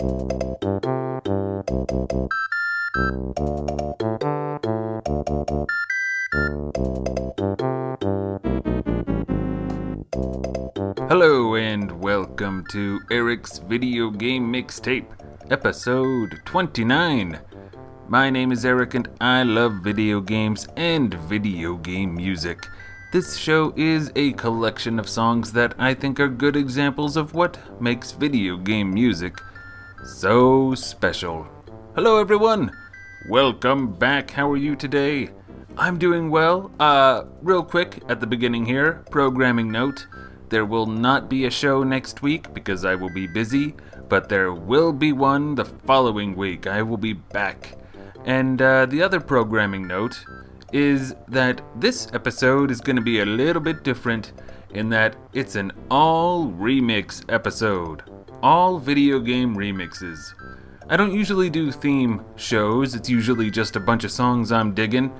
Hello and welcome to Eric's Video Game Mixtape, episode 29. My name is Eric and I love video games and video game music. This show is a collection of songs that I think are good examples of what makes video game music so special. Hello everyone! Welcome back. How are you today? I'm doing well. Uh, real quick at the beginning here, programming note. There will not be a show next week because I will be busy, but there will be one the following week. I will be back. And uh, the other programming note is that this episode is going to be a little bit different in that it's an all remix episode. All video game remixes. I don't usually do theme shows, it's usually just a bunch of songs I'm digging.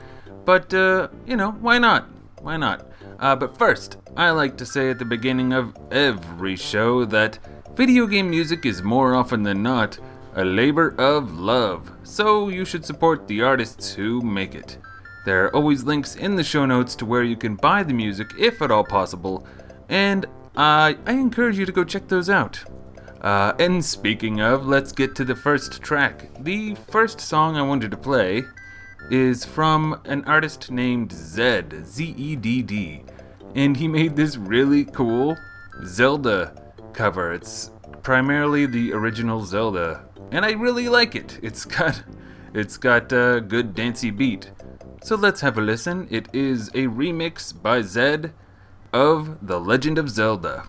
But, uh, you know, why not? Why not? Uh, but first, I like to say at the beginning of every show that video game music is more often than not a labor of love, so you should support the artists who make it. There are always links in the show notes to where you can buy the music if at all possible, and uh, I encourage you to go check those out. Uh, and speaking of, let's get to the first track. The first song I wanted to play is from an artist named Zedd, Z E D D, and he made this really cool Zelda cover. It's primarily the original Zelda, and I really like it. It's got it's got a good dancey beat. So let's have a listen. It is a remix by Zedd of The Legend of Zelda.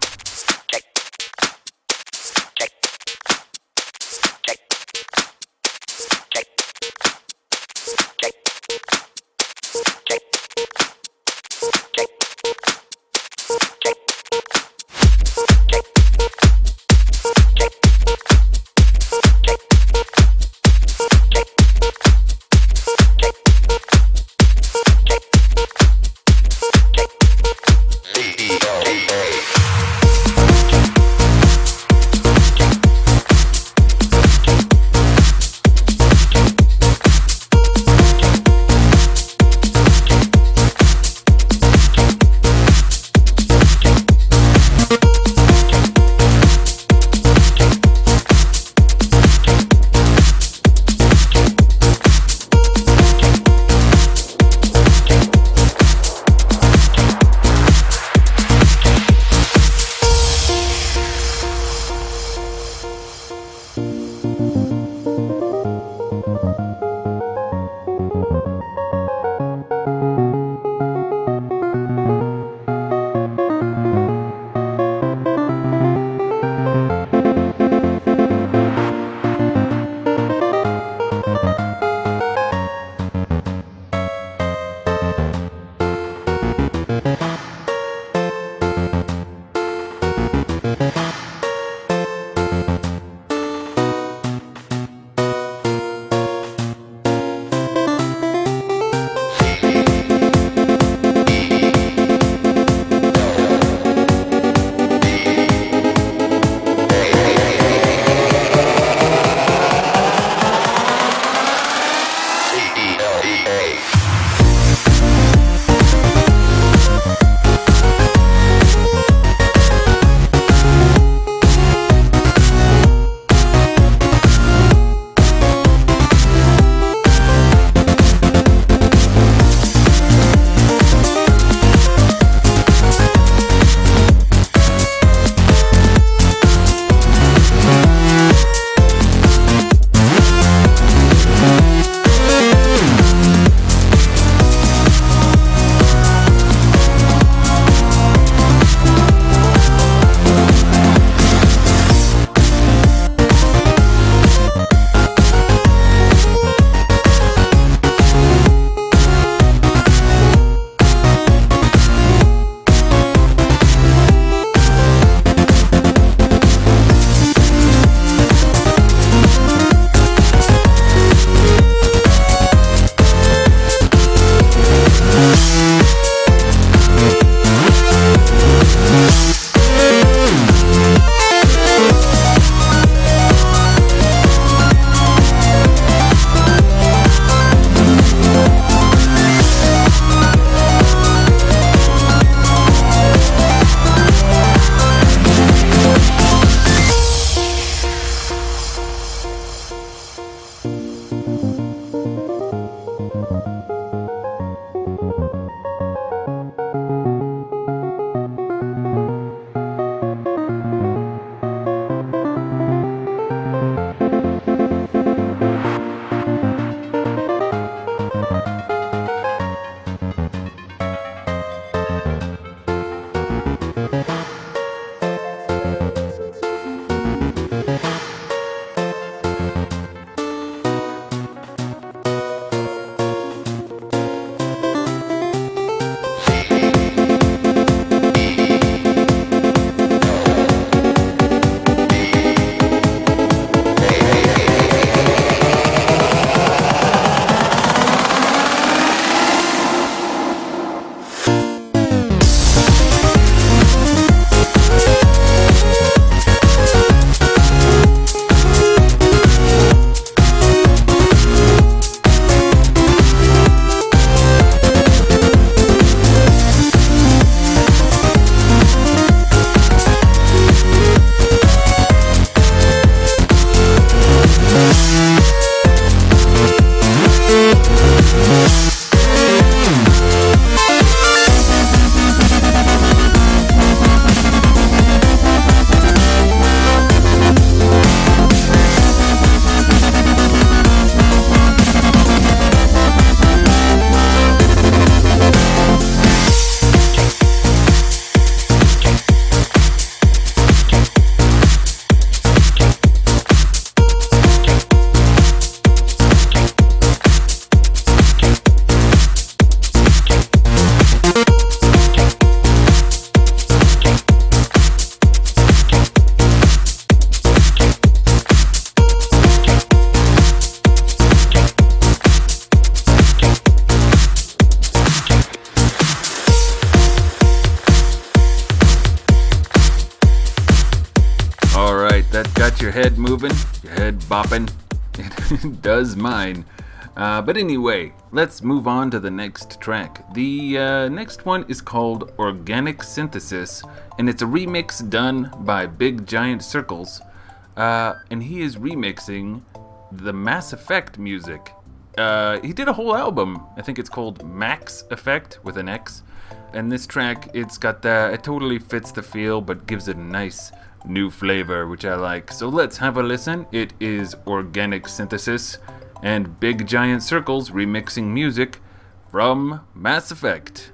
does mine. Uh, but anyway, let's move on to the next track. The uh, next one is called Organic Synthesis, and it's a remix done by Big Giant Circles. Uh, and he is remixing the Mass Effect music. Uh, he did a whole album. I think it's called Max Effect with an X. And this track, it's got that, it totally fits the feel, but gives it a nice new flavor, which I like. So let's have a listen. It is Organic Synthesis and Big Giant Circles remixing music from Mass Effect.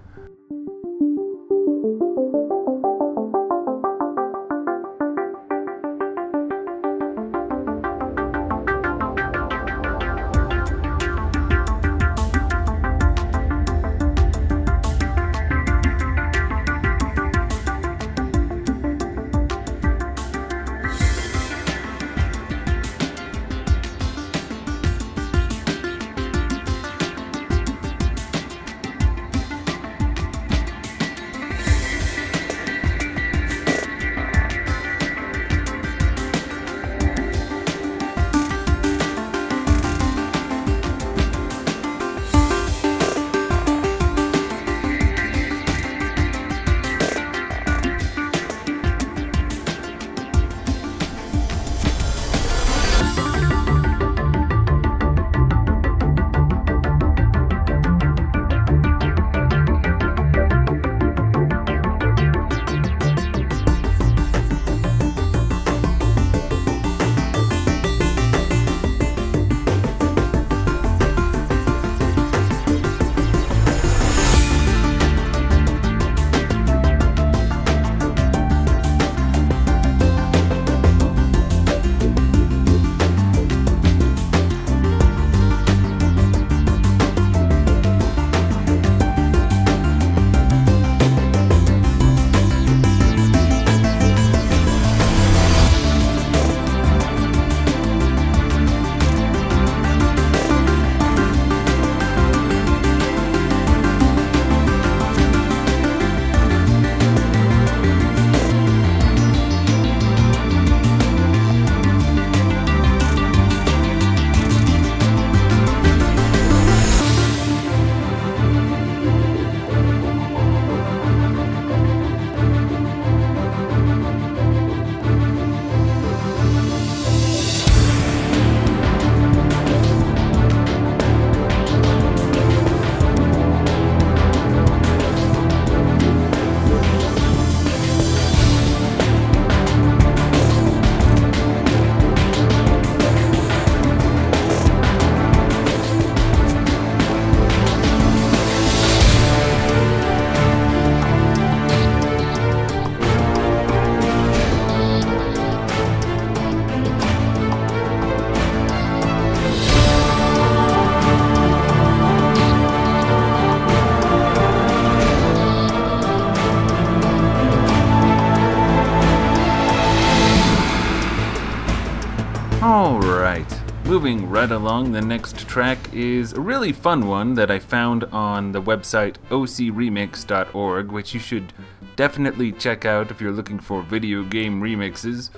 Right along, the next track is a really fun one that I found on the website ocremix.org, which you should definitely check out if you're looking for video game remixes.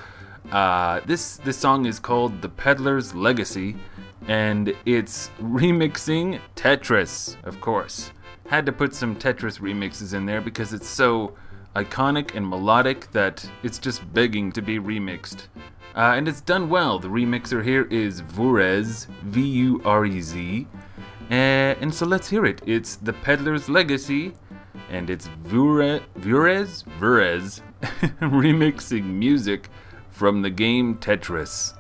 Uh, this this song is called "The Peddler's Legacy," and it's remixing Tetris, of course. Had to put some Tetris remixes in there because it's so iconic and melodic that it's just begging to be remixed. Uh, and it's done well. The remixer here is Vurez, V U R E Z. Uh, and so let's hear it. It's The Peddler's Legacy, and it's Vure, Vurez, Vurez remixing music from the game Tetris.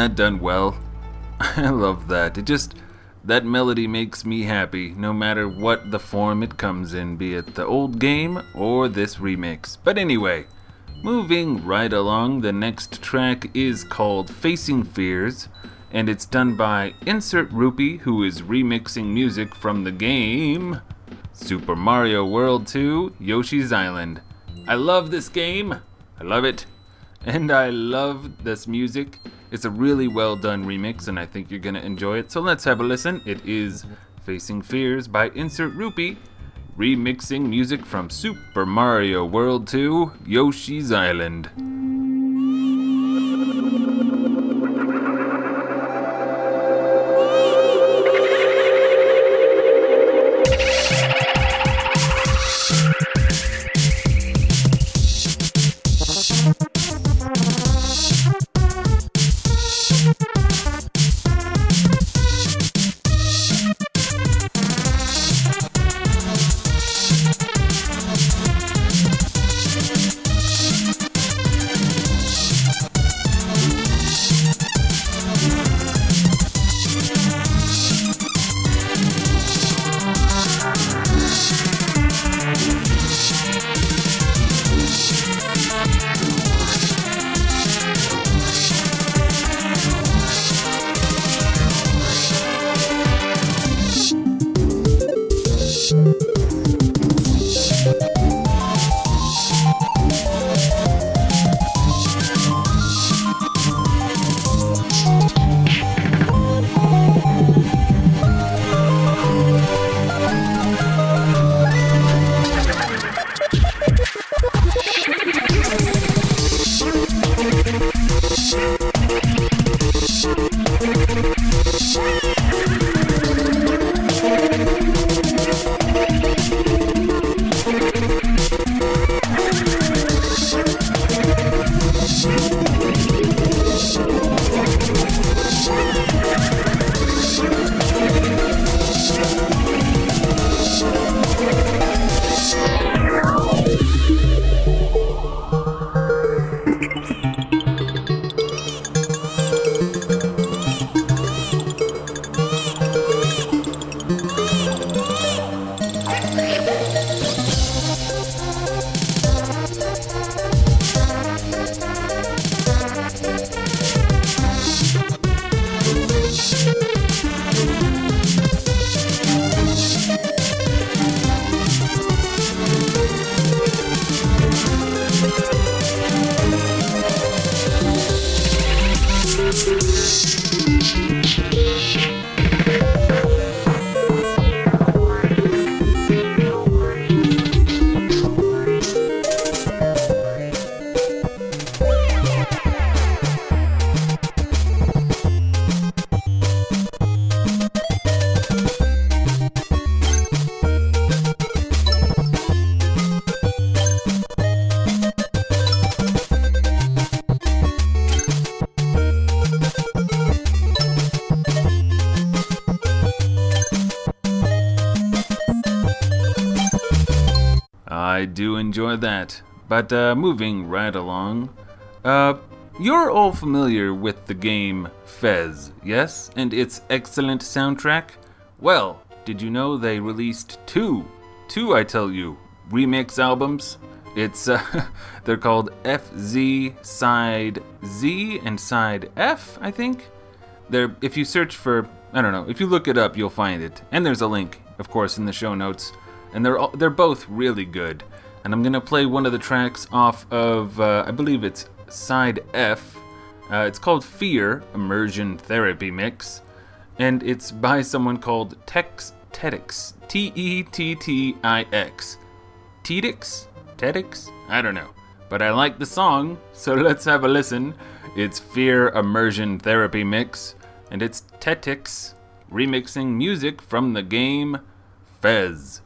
That done well? I love that. It just. That melody makes me happy, no matter what the form it comes in, be it the old game or this remix. But anyway, moving right along, the next track is called Facing Fears, and it's done by Insert Rupee, who is remixing music from the game Super Mario World 2 Yoshi's Island. I love this game. I love it. And I love this music. It's a really well done remix, and I think you're gonna enjoy it. So let's have a listen. It is Facing Fears by Insert Rupee, remixing music from Super Mario World 2 Yoshi's Island. Do enjoy that. But uh, moving right along, uh, you're all familiar with the game Fez, yes? And its excellent soundtrack? Well, did you know they released two, two I tell you, remix albums? It's uh, they're called FZ Side Z and Side F, I think. They're if you search for I don't know, if you look it up, you'll find it. And there's a link, of course, in the show notes. And they're all, they're both really good. And I'm gonna play one of the tracks off of uh, I believe it's Side F. Uh, it's called Fear Immersion Therapy Mix, and it's by someone called Tex Tettix. T E T T I X. Tettix? Tettix? I don't know. But I like the song, so let's have a listen. It's Fear Immersion Therapy Mix, and it's Tettix remixing music from the game Fez.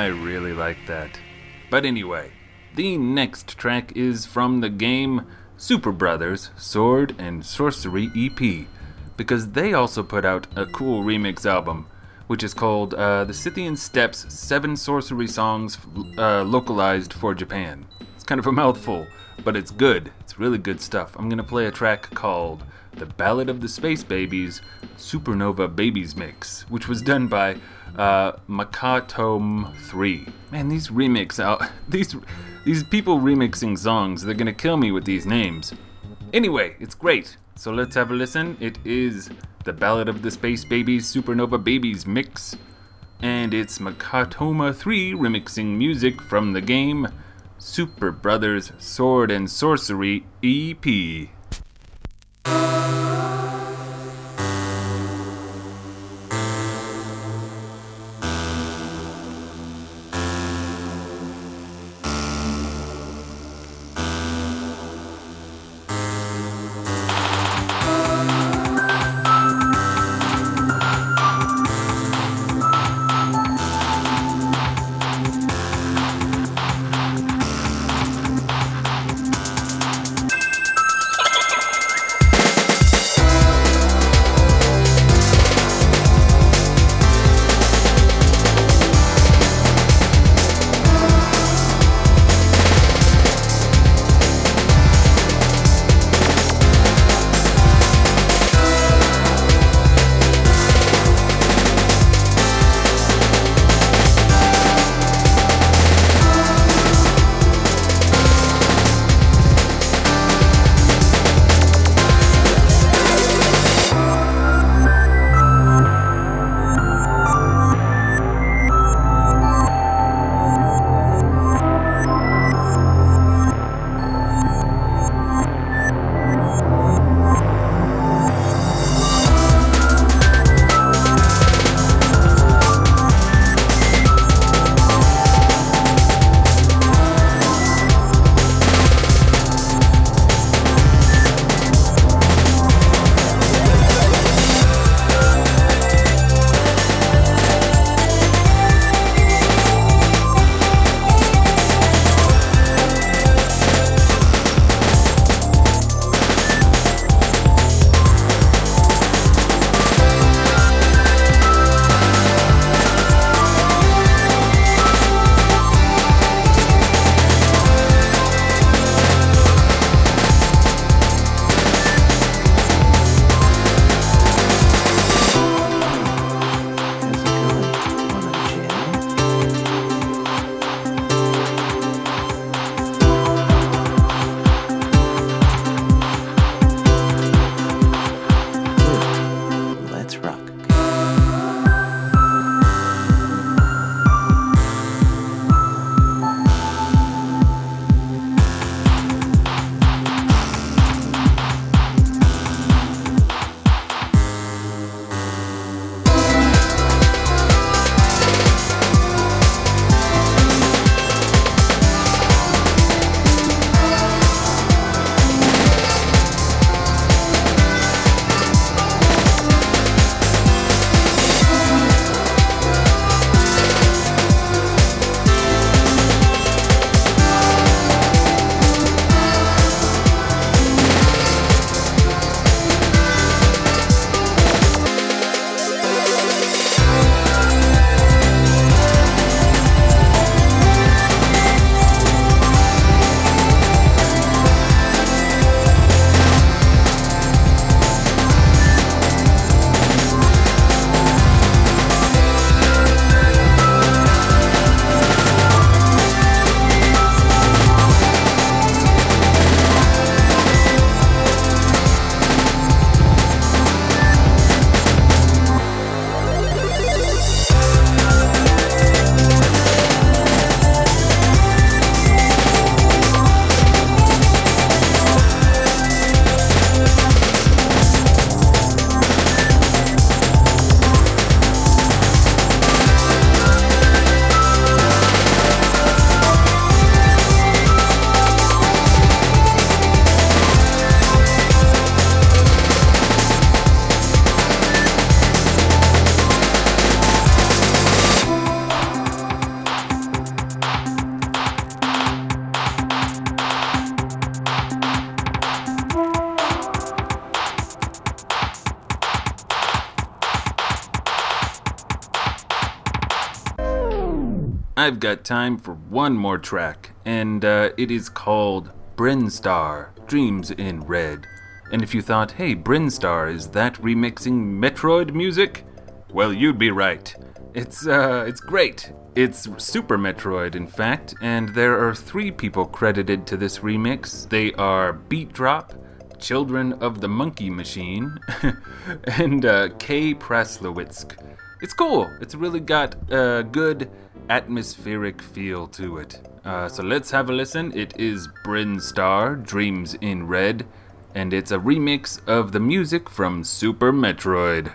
I really like that. But anyway, the next track is from the game Superbrothers Sword and Sworcery EP, because they also put out a cool remix album, which is called uh, The Scythian Steppes Seven Sworcery Songs uh, Localized for Japan. It's kind of a mouthful, but it's good. It's really good stuff. I'm gonna play a track called The Ballad of the Space Babies Supernova Babies Mix, which was done by uh, Makatome 3. Man, these remix out these these people remixing songs, they're gonna kill me with these names. Anyway, it's great. So let's have a listen. It is the Ballad of the Space Babies Supernova Babies mix, and it's Makatoma 3 remixing music from the game Superbrothers Sword and Sworcery EP. I've got time for one more track, and uh, it is called Brinstar Dreams in Red. And if you thought, hey, Brinstar, is that remixing Metroid music? Well, you'd be right. It's uh, it's great. It's Super Metroid, in fact, and there are three people credited to this remix. They are Beatdrop, Children of the Monkey Machine, and uh, K. Praslowicz. It's cool. It's really got a good atmospheric feel to it. Uh, so let's have a listen. It is Brinstar, Dreams in Red, and it's a remix of the music from Super Metroid.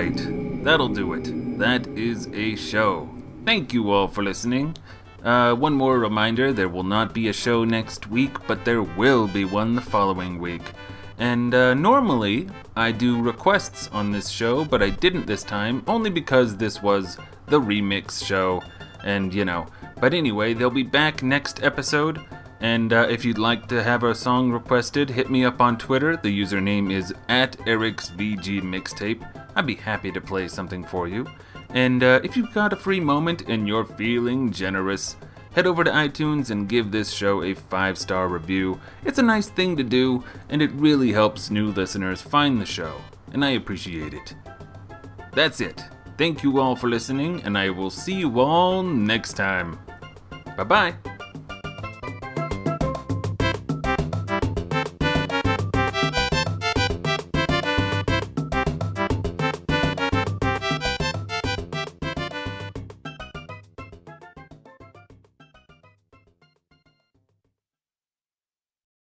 Alright, that'll do it. That is a show. Thank you all for listening. Uh, one more reminder there will not be a show next week, but there will be one the following week. And uh, normally, I do requests on this show, but I didn't this time, only because this was the remix show. And, you know, but anyway, they'll be back next episode. And uh, if you'd like to have a song requested, hit me up on Twitter. The username is at Eric's VG Mixtape. I'd be happy to play something for you. And uh, if you've got a free moment and you're feeling generous, head over to iTunes and give this show a five star review. It's a nice thing to do, and it really helps new listeners find the show, and I appreciate it. That's it. Thank you all for listening, and I will see you all next time. Bye bye.